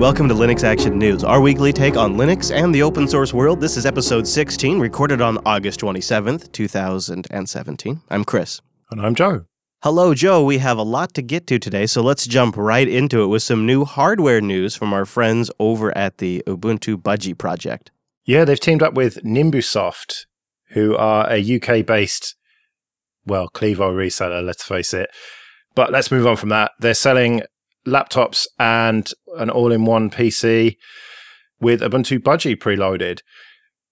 and welcome to Linux Action News, our weekly take on Linux and the open source world. This is episode 16, recorded on August 27th, 2017. I'm Chris. And I'm Joe. Hello, Joe. We have a lot to get to today, so let's jump right into it with some new hardware news from our friends over at the Ubuntu Budgie project. Yeah, they've teamed up with Nimbusoft, who are a UK based, well, Clevo reseller, let's face it. But let's move on from that. They're selling laptops and an all in one PC with Ubuntu Budgie preloaded,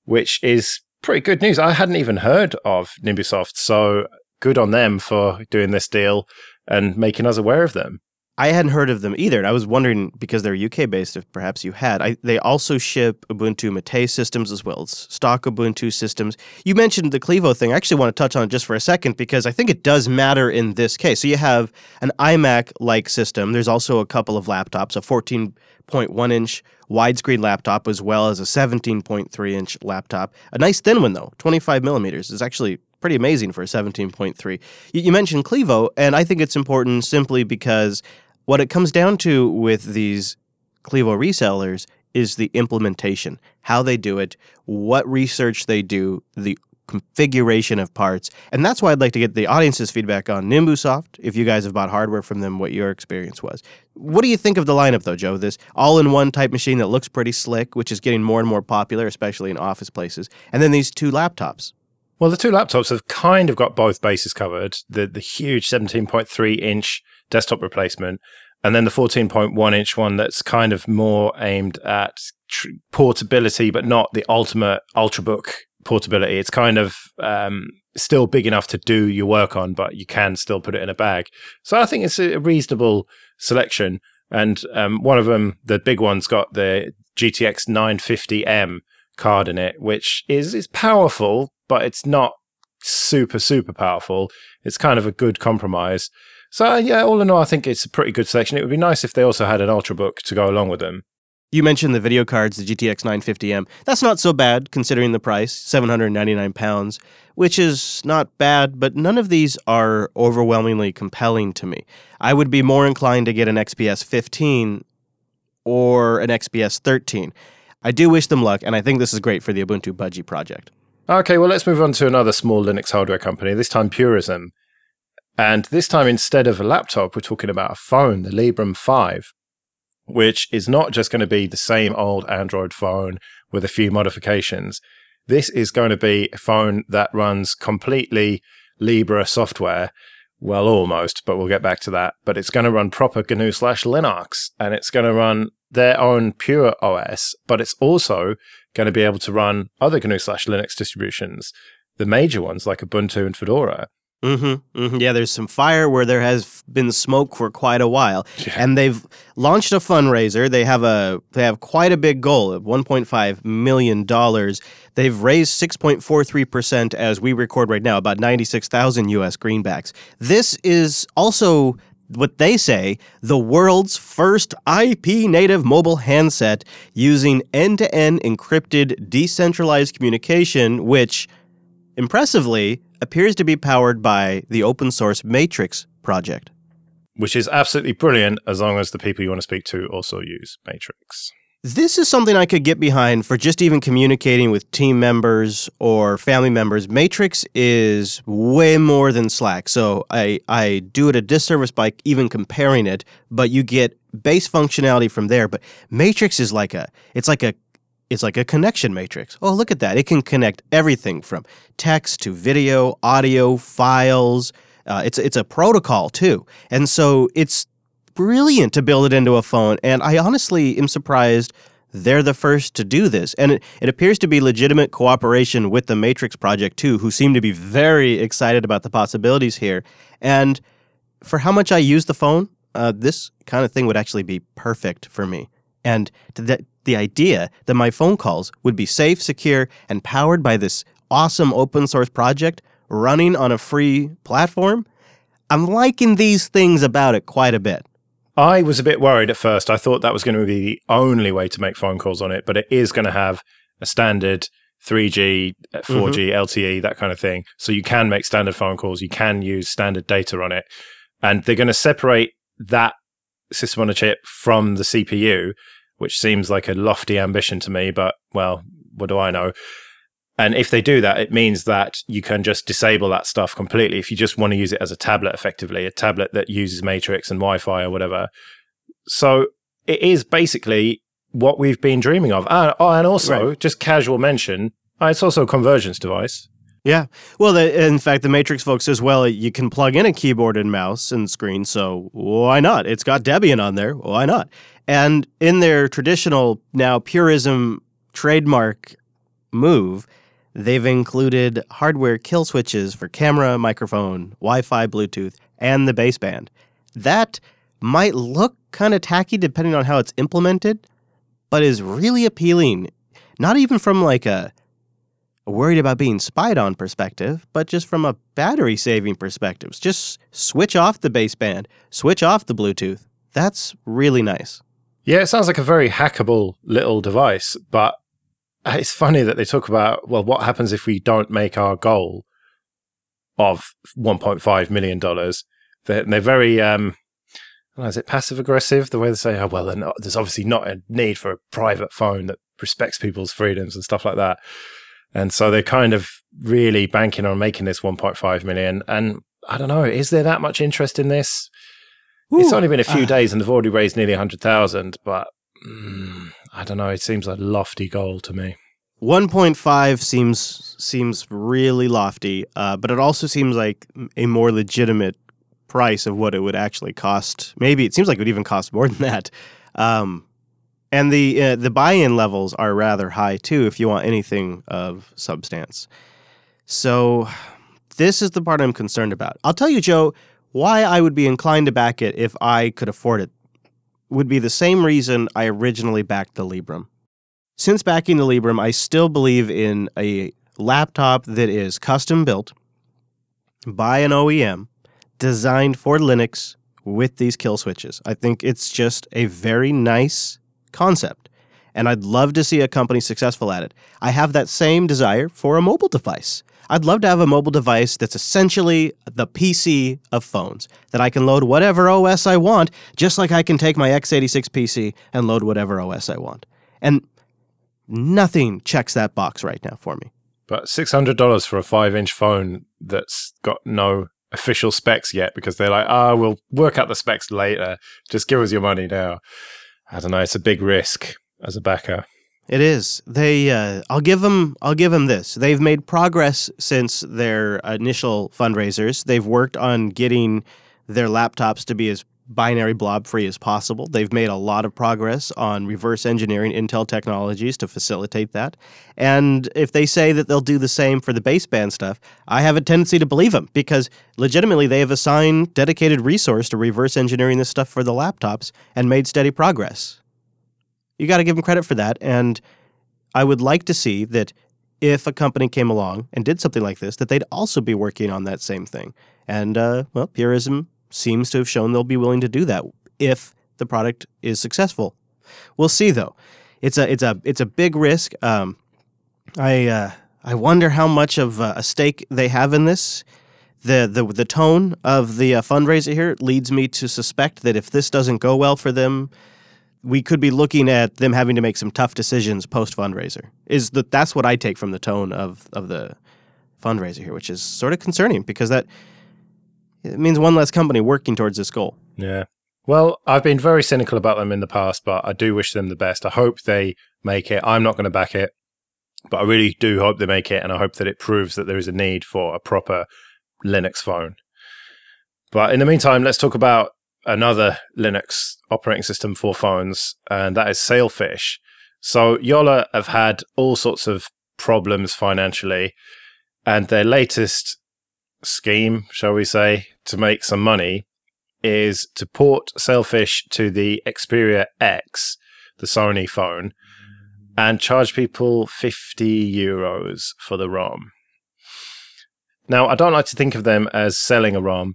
which is pretty good news. I hadn't even heard of Nimbusoft, so good on them for doing this deal and making us aware of them. I hadn't heard of them either. I was wondering because they're UK based if perhaps you had. I, they also ship Ubuntu Mate systems as well as stock Ubuntu systems. You mentioned the Clevo thing. I actually want to touch on it just for a second because I think it does matter in this case. So you have an iMac like system. There's also a couple of laptops, a 14.1 inch widescreen laptop as well as a 17.3 inch laptop. A nice thin one though, 25 millimeters. is actually pretty amazing for a 17.3. You, you mentioned Clevo, and I think it's important simply because what it comes down to with these Clevo resellers is the implementation, how they do it, what research they do, the configuration of parts. And that's why I'd like to get the audience's feedback on Nimbusoft, if you guys have bought hardware from them, what your experience was. What do you think of the lineup, though, Joe? This all in one type machine that looks pretty slick, which is getting more and more popular, especially in office places. And then these two laptops. Well, the two laptops have kind of got both bases covered the, the huge 17.3 inch desktop replacement, and then the 14.1 inch one that's kind of more aimed at tr- portability, but not the ultimate ultrabook portability. It's kind of um, still big enough to do your work on, but you can still put it in a bag. So I think it's a reasonable selection. And um, one of them, the big one's got the GTX 950M card in it, which is is powerful, but it's not super super powerful. It's kind of a good compromise. So uh, yeah, all in all, I think it's a pretty good selection. It would be nice if they also had an ultrabook to go along with them. You mentioned the video cards, the GTX 950M. That's not so bad considering the price, 799 pounds, which is not bad, but none of these are overwhelmingly compelling to me. I would be more inclined to get an XPS 15 or an XPS 13. I do wish them luck, and I think this is great for the Ubuntu Budgie project. Okay, well, let's move on to another small Linux hardware company, this time Purism. And this time, instead of a laptop, we're talking about a phone, the Librem 5, which is not just going to be the same old Android phone with a few modifications. This is going to be a phone that runs completely Libre software. Well, almost, but we'll get back to that. But it's going to run proper GNU slash Linux, and it's going to run their own PureOS, but it's also going to be able to run other GNU slash Linux distributions, the major ones like Ubuntu and Fedora. Mm-hmm, mm-hmm, Yeah, there's some fire where there has been smoke for quite a while, yeah. and they've launched a fundraiser. They have a they have quite a big goal of 1.5 million dollars. They've raised 6.43 percent as we record right now, about 96,000 U.S. greenbacks. This is also what they say the world's first IP native mobile handset using end to end encrypted decentralized communication, which impressively appears to be powered by the open source Matrix project. Which is absolutely brilliant as long as the people you want to speak to also use Matrix. This is something I could get behind for just even communicating with team members or family members. Matrix is way more than Slack. So I, I do it a disservice by even comparing it, but you get base functionality from there. But Matrix is like a it's like a it's like a connection matrix. Oh, look at that. It can connect everything from text to video, audio, files. Uh, it's it's a protocol too. And so it's brilliant to build it into a phone. And I honestly am surprised they're the first to do this. And it, it appears to be legitimate cooperation with the Matrix Project, too, who seem to be very excited about the possibilities here. And for how much I use the phone, uh, this kind of thing would actually be perfect for me. And the, the idea that my phone calls would be safe, secure, and powered by this awesome open source project running on a free platform, I'm liking these things about it quite a bit. I was a bit worried at first. I thought that was going to be the only way to make phone calls on it, but it is going to have a standard 3G, 4G, uh, mm-hmm. LTE, that kind of thing. So you can make standard phone calls, you can use standard data on it. And they're going to separate that system on a chip from the CPU. which seems like a lofty ambition to me, but well, what do I know? And if they do that, it means that you can just disable that stuff completely. If you just want to use it as a tablet, effectively, a tablet that uses Matrix and Wi Fi or whatever. So it is basically what we've been dreaming of. And, oh, and also, right. just casual mention, uh, it's also a convergence device. Yeah. Well, the, in fact, the Matrix folks as well, you can plug in a keyboard and mouse and screen. So why not? It's got Debian on there. Why not? And in their traditional, now purism trademark move, they've included hardware kill switches for camera, microphone, Wi Fi, Bluetooth, and the baseband. That might look kind of tacky depending on how it's implemented, but is really appealing. Not even from like a worried about being spied on perspective, but just from a battery saving perspective. Just switch off the baseband, switch off the Bluetooth. That's really nice. Yeah, it sounds like a very hackable little device, but it's funny that they talk about, well, what happens if we don't make our goal of $1.5 million? They're, they're very, um, is it passive aggressive? The way they say, oh, well, not, there's obviously not a need for a private phone that respects people's freedoms and stuff like that. And so they're kind of really banking on making this 1.5 million. And I don't know, is there that much interest in this? Ooh, it's only been a few uh, days and they've already raised nearly 100,000, but mm, I don't know, it seems like a lofty goal to me. 1.5 seems seems really lofty, uh, but it also seems like a more legitimate price of what it would actually cost. Maybe it seems like it would even cost more than that. Um, and the uh, the buy-in levels are rather high too if you want anything of substance. So this is the part I'm concerned about. I'll tell you, Joe, why I would be inclined to back it if I could afford it would be the same reason I originally backed the Librem. Since backing the Librem, I still believe in a laptop that is custom built by an OEM designed for Linux with these kill switches. I think it's just a very nice concept. And I'd love to see a company successful at it. I have that same desire for a mobile device. I'd love to have a mobile device that's essentially the PC of phones, that I can load whatever OS I want, just like I can take my x86 PC and load whatever OS I want. And nothing checks that box right now for me. But $600 for a 5 inch phone that's got no official specs yet because they're like, ah, oh, we'll work out the specs later. Just give us your money now. I don't know. It's a big risk as a backer. It is. They. Uh, I'll give them. I'll give them this. They've made progress since their initial fundraisers. They've worked on getting their laptops to be as binary blob free as possible. They've made a lot of progress on reverse engineering Intel technologies to facilitate that. And if they say that they'll do the same for the baseband stuff, I have a tendency to believe them because legitimately they have assigned dedicated resource to reverse engineering this stuff for the laptops and made steady progress. You got to give them credit for that. And I would like to see that if a company came along and did something like this, that they'd also be working on that same thing. And, uh, well, Purism seems to have shown they'll be willing to do that if the product is successful. We'll see though. It's a it's a it's a big risk. Um, I uh, I wonder how much of a stake they have in this. The the the tone of the uh, fundraiser here leads me to suspect that if this doesn't go well for them, we could be looking at them having to make some tough decisions post fundraiser. Is that that's what I take from the tone of of the fundraiser here, which is sort of concerning because that it means one less company working towards this goal. Yeah. Well, I've been very cynical about them in the past, but I do wish them the best. I hope they make it. I'm not going to back it, but I really do hope they make it, and I hope that it proves that there is a need for a proper Linux phone. But in the meantime, let's talk about another Linux operating system for phones, and that is Sailfish. So Jolla have had all sorts of problems financially, and their latest scheme, shall we say, to make some money is to port Sailfish to the Xperia X, the Sony phone, and charge people 50 euros for the ROM. Now, I don't like to think of them as selling a ROM.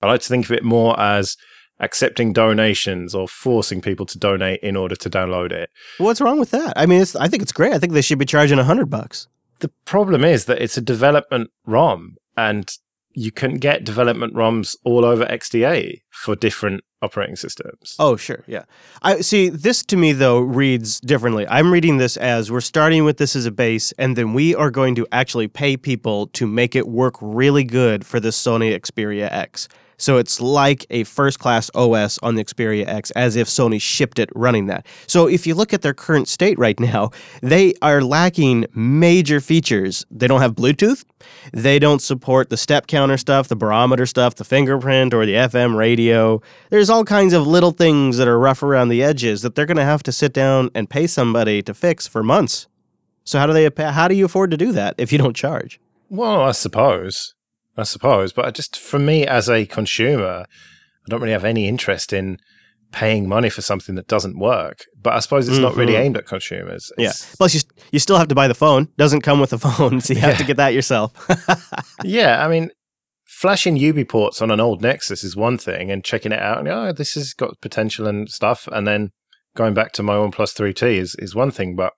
I like to think of it more as accepting donations or forcing people to donate in order to download it. What's wrong with that? I mean, I think it's great. I think they should be charging a 100 bucks. The problem is that it's a development ROM and you can get development ROMs all over XDA for different operating systems. Oh, sure. Yeah. I see this to me though reads differently. I'm reading this as we're starting with this as a base and then we are going to actually pay people to make it work really good for the Sony Xperia X. So it's like a first class OS on the Xperia X, as if Sony shipped it running that. So if you look at their current state right now, they are lacking major features. They don't have Bluetooth, they don't support the step counter stuff, the barometer stuff, the fingerprint, or the FM radio. There's all kinds of little things that are rough around the edges that they're going to have to sit down and pay somebody to fix for months. So how do they how do you afford to do that if you don't charge? Well, I suppose. I suppose. But just for me as a consumer, I don't really have any interest in paying money for something that doesn't work. But I suppose it's mm-hmm. not really mm-hmm. aimed at consumers. It's, yeah. Plus, you you still have to buy the phone. Doesn't come with the phone, so you have yeah. to get that yourself. yeah, I mean, flashing UBports on an old Nexus is one thing, and checking it out and oh, this has got potential and stuff, and then going back to my OnePlus 3T is is one thing, but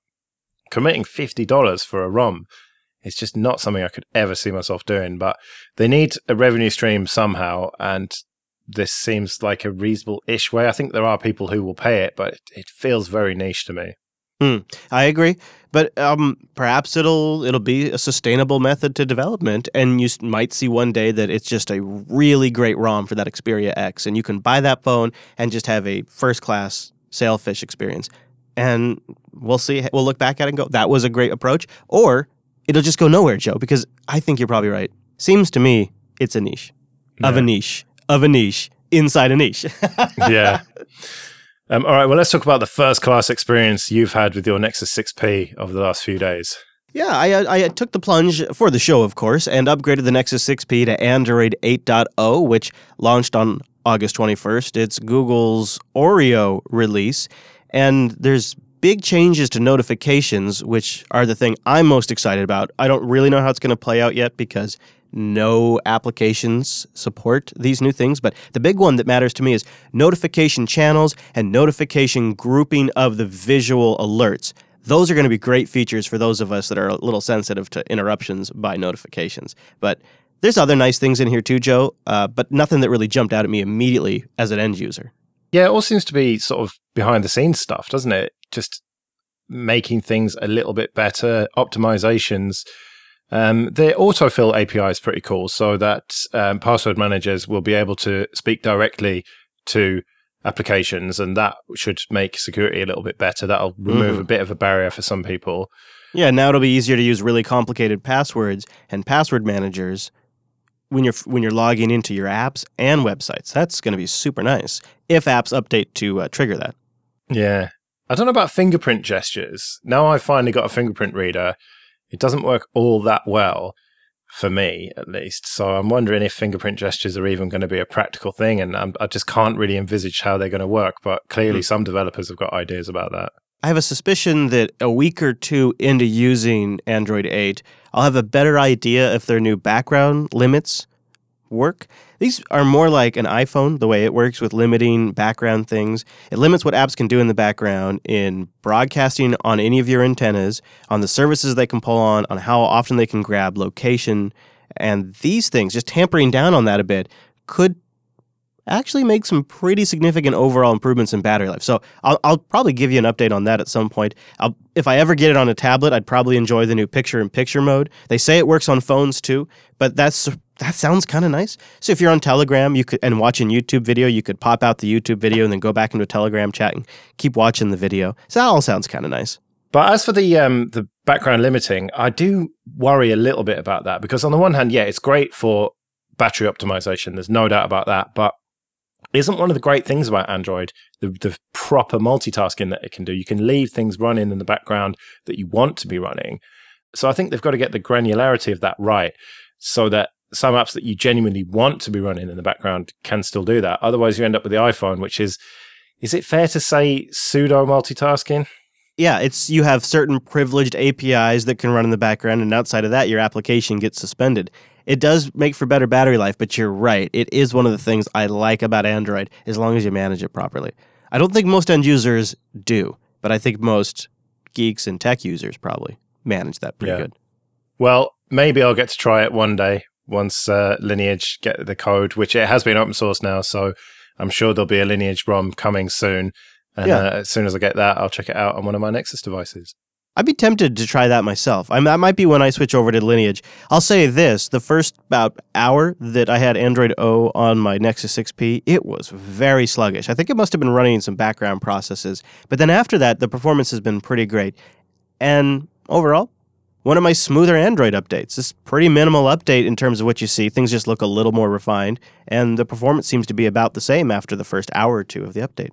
committing fifty dollars for a ROM it's just not something I could ever see myself doing. But they need a revenue stream somehow, and this seems like a reasonable ish way. I think there are people who will pay it, but it, feels very niche to me. Hmm. I agree, but um, perhaps it'll it'll be a sustainable method to development, and you might see one day that it's just a really great ROM for that Xperia X, and you can buy that phone and just have a first class sailfish experience. And we'll see. We'll look back at it and go, "That was a great approach," or it'll just go nowhere, Joe, because I think you're probably right. Seems to me it's a niche yeah. of a niche of a niche inside a niche. yeah. Um, all right. Well, let's talk about the first class experience you've had with your Nexus 6P over the last few days. Yeah, I, uh, I took the plunge for the show, of course, and upgraded the Nexus 6P to Android 8.0, which launched on August 21st. It's Google's Oreo release, and there's big changes to notifications, which are the thing I'm most excited about. I don't really know how it's going to play out yet because no applications support these new things. But the big one that matters to me is notification channels and notification grouping of the visual alerts. Those are going to be great features for those of us that are a little sensitive to interruptions by notifications. But there's other nice things in here too, Joe, uh, but nothing that really jumped out at me immediately as an end user. Yeah, it all seems to be sort of behind the scenes stuff, doesn't it? Just making things a little bit better, optimizations. Um, the autofill API is pretty cool, so that um, password managers will be able to speak directly to applications, and that should make security a little bit better. That'll remove mm-hmm. a bit of a barrier for some people. Yeah, now it'll be easier to use really complicated passwords and password managers when you're when you're logging into your apps and websites. That's going to be super nice if apps update to uh, trigger that. Yeah, I don't know about fingerprint gestures. Now I've finally got a fingerprint reader. It doesn't work all that well for me, at least. So I'm wondering if fingerprint gestures are even going to be a practical thing, and I'm, i just can't really envisage how they're going to work. But clearly, mm. some developers have got ideas about that. I have a suspicion that a week or two into using Android 8, I'll have a better idea if their new background limits work. These are more like an iPhone, the way it works with limiting background things. It limits what apps can do in the background in broadcasting on any of your antennas, on the services they can pull on, on how often they can grab location. And these things, just tampering down on that a bit, could actually make some pretty significant overall improvements in battery life. So I'll, I'll probably give you an update on that at some point. I'll, if I ever get it on a tablet, I'd probably enjoy the new picture in picture mode. They say it works on phones too, but that's that sounds kind of nice. So if you're on Telegram, you could and watching YouTube video, you could pop out the YouTube video and then go back into a Telegram chat and keep watching the video. So that all sounds kind of nice. But as for the um, the background limiting, I do worry a little bit about that because on the one hand, yeah, it's great for battery optimization. There's no doubt about that. But isn't one of the great things about Android the, the proper multitasking that it can do. You can leave things running in the background that you want to be running. So I think they've got to get the granularity of that right so that some apps that you genuinely want to be running in the background can still do that. Otherwise, you end up with the iPhone, which is, is it fair to say pseudo multitasking? Yeah, it's you have certain privileged APIs that can run in the background, and outside of that, your application gets suspended. It does make for better battery life, but you're right. It is one of the things I like about Android, as long as you manage it properly. I don't think most end users do, but I think most geeks and tech users probably manage that pretty yeah. good. Well, maybe I'll get to try it one day once uh, Lineage get the code, which it has been open source now. So I'm sure there'll be a Lineage ROM coming soon. And Yeah. uh, as soon as I get that, I'll check it out on one of my Nexus devices. I'd be tempted to try that myself. I that might be when I switch over to Lineage. I'll say this: the first about hour that I had Android O on my Nexus 6P, it was very sluggish. I think it must have been running some background processes. But then after that, the performance has been pretty great. And overall, one of my smoother Android updates. It's pretty minimal update in terms of what you see. Things just look a little more refined, and the performance seems to be about the same after the first hour or two of the update.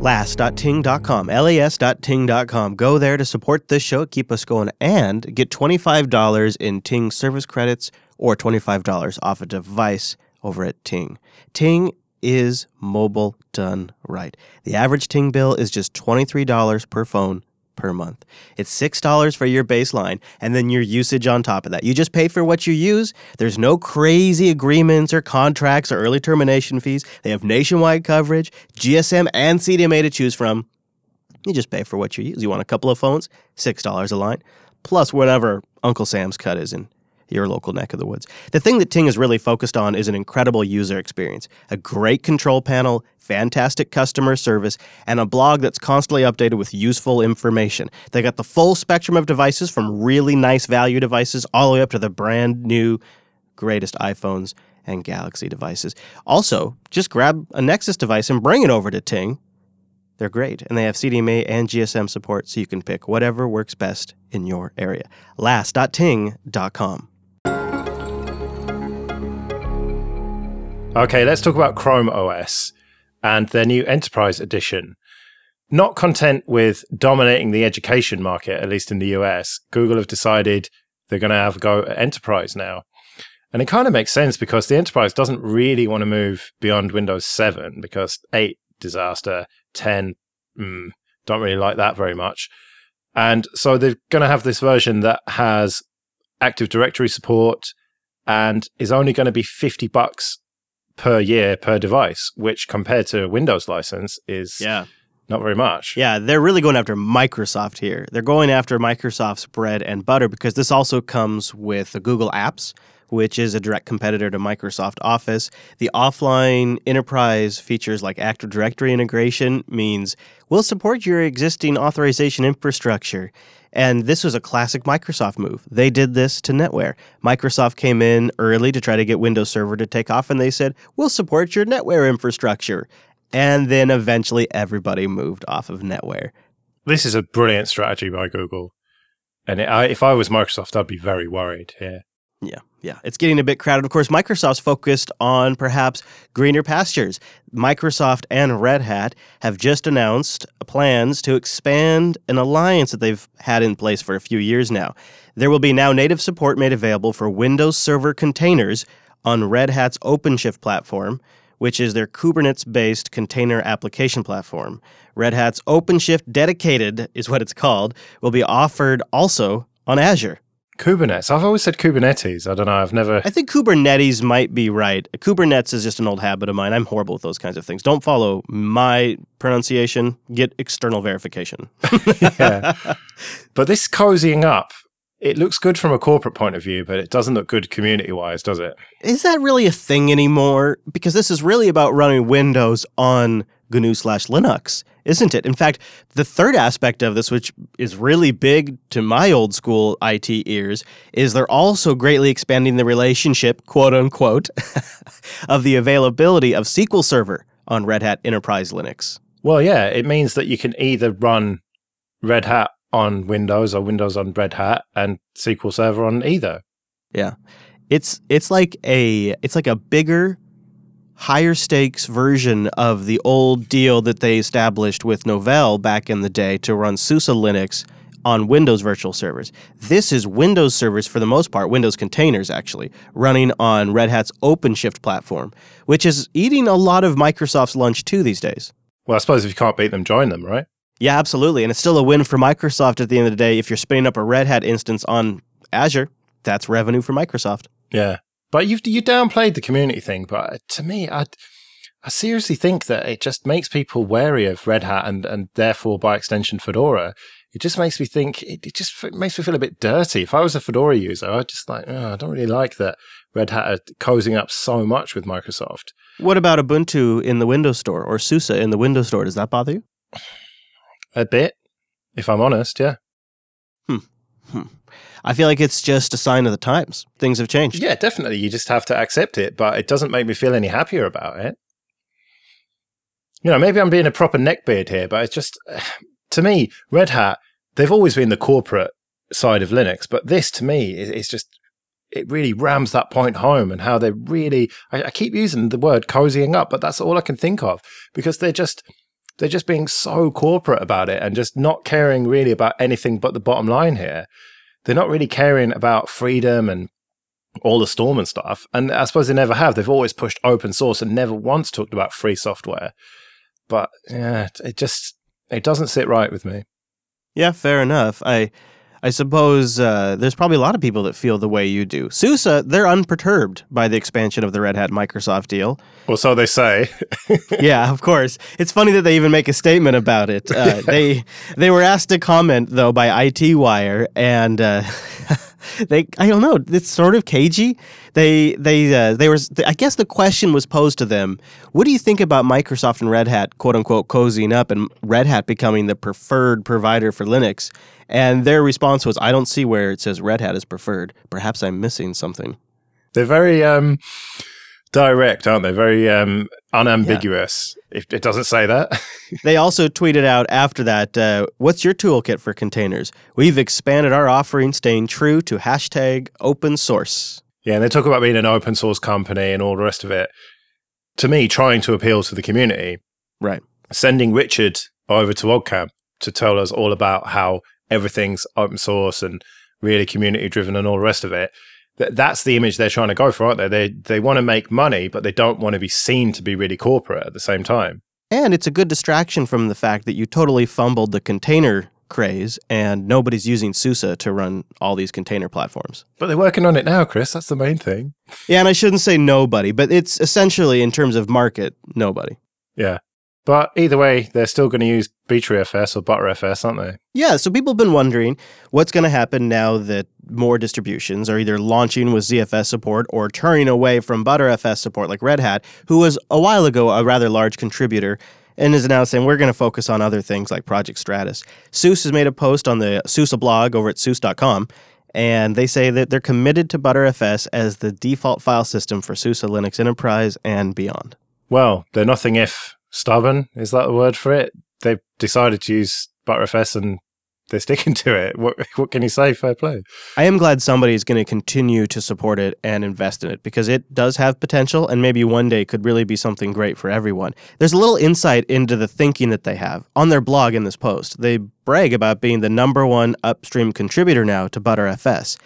Last.ting.com, las.ting.com. Go there to support this show, keep us going, and get $25 in Ting service credits or $25 off a device over at Ting. Ting is mobile done right. The average Ting bill is just $23 per phone per month. It's $6 for your baseline and then your usage on top of that. You just pay for what you use. There's no crazy agreements or contracts or early termination fees. They have nationwide coverage, GSM and CDMA to choose from. You just pay for what you use. You want a couple of phones? $6 a line, plus whatever Uncle Sam's cut is in your local neck of the woods. The thing that Ting is really focused on is an incredible user experience, a great control panel, fantastic customer service, and a blog that's constantly updated with useful information. They got the full spectrum of devices from really nice value devices all the way up to the brand new greatest iPhones and Galaxy devices. Also, just grab a Nexus device and bring it over to Ting. They're great, and they have CDMA and GSM support, so you can pick whatever works best in your area. Last.ting.com. Okay, let's talk about Chrome OS and their new Enterprise Edition. Not content with dominating the education market, at least in the US, Google have decided they're going to have a go at Enterprise now. And it kind of makes sense because the Enterprise doesn't really want to move beyond Windows 7 because 8 disaster, 10 mm, don't really like that very much. And so they're going to have this version that has Active Directory support and is only going to be 50 bucks per year per device, which compared to a Windows license is Yeah. not very much. Yeah, they're really going after Microsoft here. They're going after Microsoft's bread and butter because this also comes with the Google Apps, which is a direct competitor to Microsoft Office. The offline enterprise features like Active Directory integration means we'll support your existing authorization infrastructure. And this was a classic Microsoft move. They did this to NetWare. Microsoft came in early to try to get Windows Server to take off, and they said, We'll support your NetWare infrastructure. And then eventually everybody moved off of NetWare. This is a brilliant strategy by Google. And if I was Microsoft, I'd be very worried here. Yeah, yeah. It's getting a bit crowded. Of course, Microsoft's focused on perhaps greener pastures. Microsoft and Red Hat have just announced plans to expand an alliance that they've had in place for a few years now. There will be now native support made available for Windows Server containers on Red Hat's OpenShift platform, which is their Kubernetes based container application platform. Red Hat's OpenShift Dedicated is what it's called, will be offered also on Azure. Kubernetes. I've always said Kubernetes. I don't know. I've never. I think Kubernetes might be right. Kubernetes is just an old habit of mine. I'm horrible with those kinds of things. Don't follow my pronunciation. Get external verification. yeah. But this cozying up, it looks good from a corporate point of view, but it doesn't look good community wise, does it? Is that really a thing anymore? Because this is really about running Windows on GNU slash Linux, isn't it? In fact, the third aspect of this, which is really big to my old school IT ears, is they're also greatly expanding the relationship, quote unquote, of the availability of SQL Server on Red Hat Enterprise Linux. Well, yeah, it means that you can either run Red Hat on Windows or Windows on Red Hat and SQL Server on either. Yeah. It's it's like a it's like a bigger higher stakes version of the old deal that they established with Novell back in the day to run SUSE Linux on Windows virtual servers. This is Windows servers for the most part, Windows containers actually, running on Red Hat's OpenShift platform, which is eating a lot of Microsoft's lunch too these days. Well, I suppose if you can't beat them, join them, right? Yeah, absolutely. And it's still a win for Microsoft at the end of the day. If you're spinning up a Red Hat instance on Azure, that's revenue for Microsoft. Yeah. But you've you downplayed the community thing, but uh, to me, I I seriously think that it just makes people wary of Red Hat and and therefore by extension Fedora. it just makes me think. It, it just f- makes me feel a bit dirty. If I was a Fedora user, I'd just like, oh, I don't really like that Red Hat are cozying up so much with Microsoft. What about Ubuntu in the Windows Store or SUSE in the Windows Store? Does that bother you? A bit, if I'm honest. Yeah. Hmm. I feel like it's just a sign of the times. Things have changed. Yeah, definitely. You just have to accept it, but it doesn't make me feel any happier about it. You know, maybe I'm being a proper neckbeard here, but it's just, to me, Red Hat, they've always been the corporate side of Linux, but this to me is, is just, it really rams that point home and how they're really, I, I keep using the word cozying up, but that's all I can think of because they're just, they're just being so corporate about it and just not caring really about anything but the bottom line here. They're not really caring about freedom and all the storm and stuff. And I suppose they never have. They've always pushed open source and never once talked about free software. But yeah, it just it doesn't sit right with me. Yeah, fair enough. I I suppose uh, there's probably a lot of people that feel the way you do. SUSE, they're unperturbed by the expansion of the Red Hat Microsoft deal. Well, so they say. yeah, of course. It's funny that they even make a statement about it. Uh, they they were asked to comment though by IT Wire, and uh, they I don't know. It's sort of cagey. They they uh, they were. I guess the question was posed to them. What do you think about Microsoft and Red Hat, quote unquote, cozying up, and Red Hat becoming the preferred provider for Linux? And their response was, "I don't see where it says Red Hat is preferred. Perhaps I'm missing something." They're very um, direct, aren't they? Very um, unambiguous. Yeah. If it doesn't say that. they also tweeted out after that, uh, "What's your toolkit for containers? We've expanded our offering, staying true to hashtag open source." Yeah, and they talk about being an open source company and all the rest of it. To me, trying to appeal to the community, right? Sending Richard over to OggCamp to tell us all about how everything's open source and really community driven and all the rest of it that's the image they're trying to go for, aren't they? They they want to make money, but they don't want to be seen to be really corporate at the same time. And it's a good distraction from the fact that you totally fumbled the container craze and nobody's using SUSE to run all these container platforms. But they're working on it now, Chris. That's the main thing. Yeah, and I shouldn't say nobody, but it's essentially in terms of market, nobody. Yeah. But either way, they're still going to use ButterFS or ButterFS, aren't they? Yeah, so people have been wondering what's going to happen now that more distributions are either launching with ZFS support or turning away from ButterFS support, like Red Hat, who was a while ago a rather large contributor and is now saying we're going to focus on other things like Project Stratis. SUSE has made a post on the SUSE blog over at SUSE.com, and they say that they're committed to ButterFS as the default file system for SUSE Linux Enterprise and beyond. Well, they're nothing if stubborn. Is that the word for it? They've decided to use Btrfs and they're sticking to it. What what can you say? Fair play. I am glad somebody is going to continue to support it and invest in it because it does have potential and maybe one day could really be something great for everyone. There's a little insight into the thinking that they have on their blog in this post. They brag about being the number one upstream contributor now to Btrfs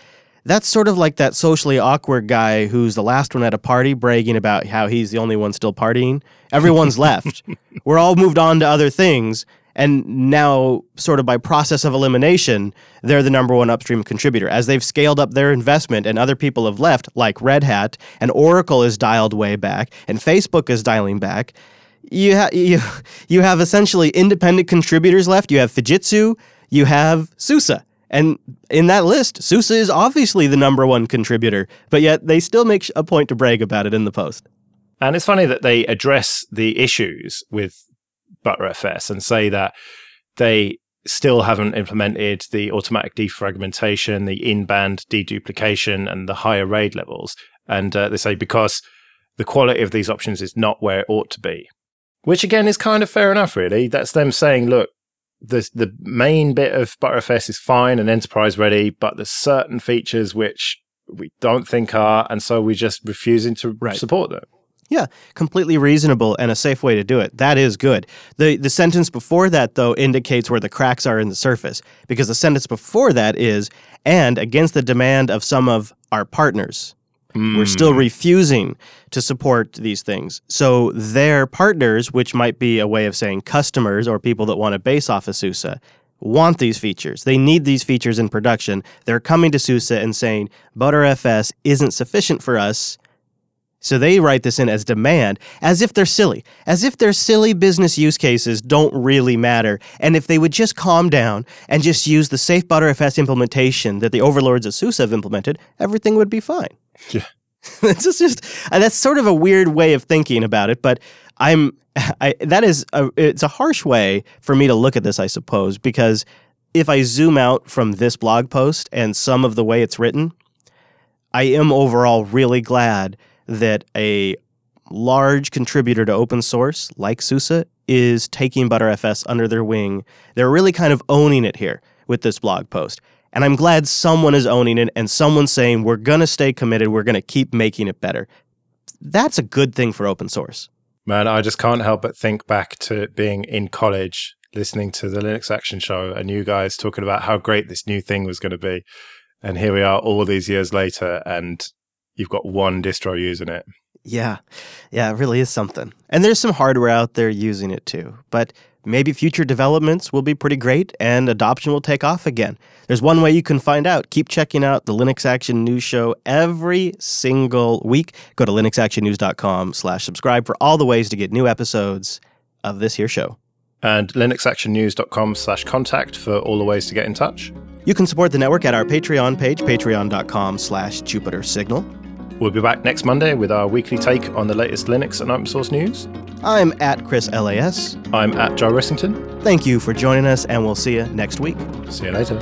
that's sort of like that socially awkward guy who's the last one at a party bragging about how he's the only one still partying. Everyone's left. We're all moved on to other things. And now, sort of by process of elimination, they're the number one upstream contributor. As they've scaled up their investment and other people have left, like Red Hat, and Oracle is dialed way back, and Facebook is dialing back, you, ha- you, you have essentially independent contributors left. You have Fujitsu, you have SUSE. And in that list, SUSE is obviously the number one contributor, but yet they still make a point to brag about it in the post. And it's funny that they address the issues with Btrfs and say that they still haven't implemented the automatic defragmentation, the in-band deduplication, and the higher RAID levels. And uh, they say because the quality of these options is not where it ought to be. Which again is kind of fair enough, really. That's them saying, look, the the main bit of Btrfs is fine and enterprise ready, but there's certain features which we don't think are, and so we're just refusing to right. support them. Yeah, completely reasonable and a safe way to do it. That is good. The the sentence before that though indicates where the cracks are in the surface because the sentence before that is and against the demand of some of our partners. Mm. We're still hmm. refusing to support these things. So their partners, which might be a way of saying customers or people that want to base off of SUSE, want these features. They need these features in production. They're coming to SUSE and saying, Btrfs isn't sufficient for us. So they write this in as demand, as if they're silly, as if their silly business use cases don't really matter. And if they would just calm down and just use the safe Btrfs implementation that the overlords of SUSE have implemented, everything would be fine. Yeah. it's just, uh, that's sort of a weird way of thinking about it, but I'm I, that is a, it's a harsh way for me to look at this, I suppose, because if I zoom out from this blog post and some of the way it's written, I am overall really glad that a large contributor to open source like SUSE is taking Btrfs under their wing. They're really kind of owning it here with this blog post. And I'm glad someone is owning it and someone's saying, we're going to stay committed, we're going to keep making it better. That's a good thing for open source. Man, I just can't help but think back to being in college, listening to the Linux Action Show, and you guys talking about how great this new thing was going to be. And here we are all these years later, and you've got one distro using it. Yeah. Yeah, it really is something. And there's some hardware out there using it too. But maybe future developments will be pretty great and adoption will take off again. There's one way you can find out. Keep checking out the Linux Action News Show every single week. Go to linuxactionnews.com slash subscribe for all the ways to get new episodes of this here show. And linuxactionnews.com slash contact for all the ways to get in touch. You can support the network at our Patreon page, patreon.com slash Jupiter Signal. We'll be back next Monday with our weekly take on the latest Linux and open source news. I'm at Chris LAS. I'm at Joe Ressington. Thank you for joining us, and we'll see you next week. See you later.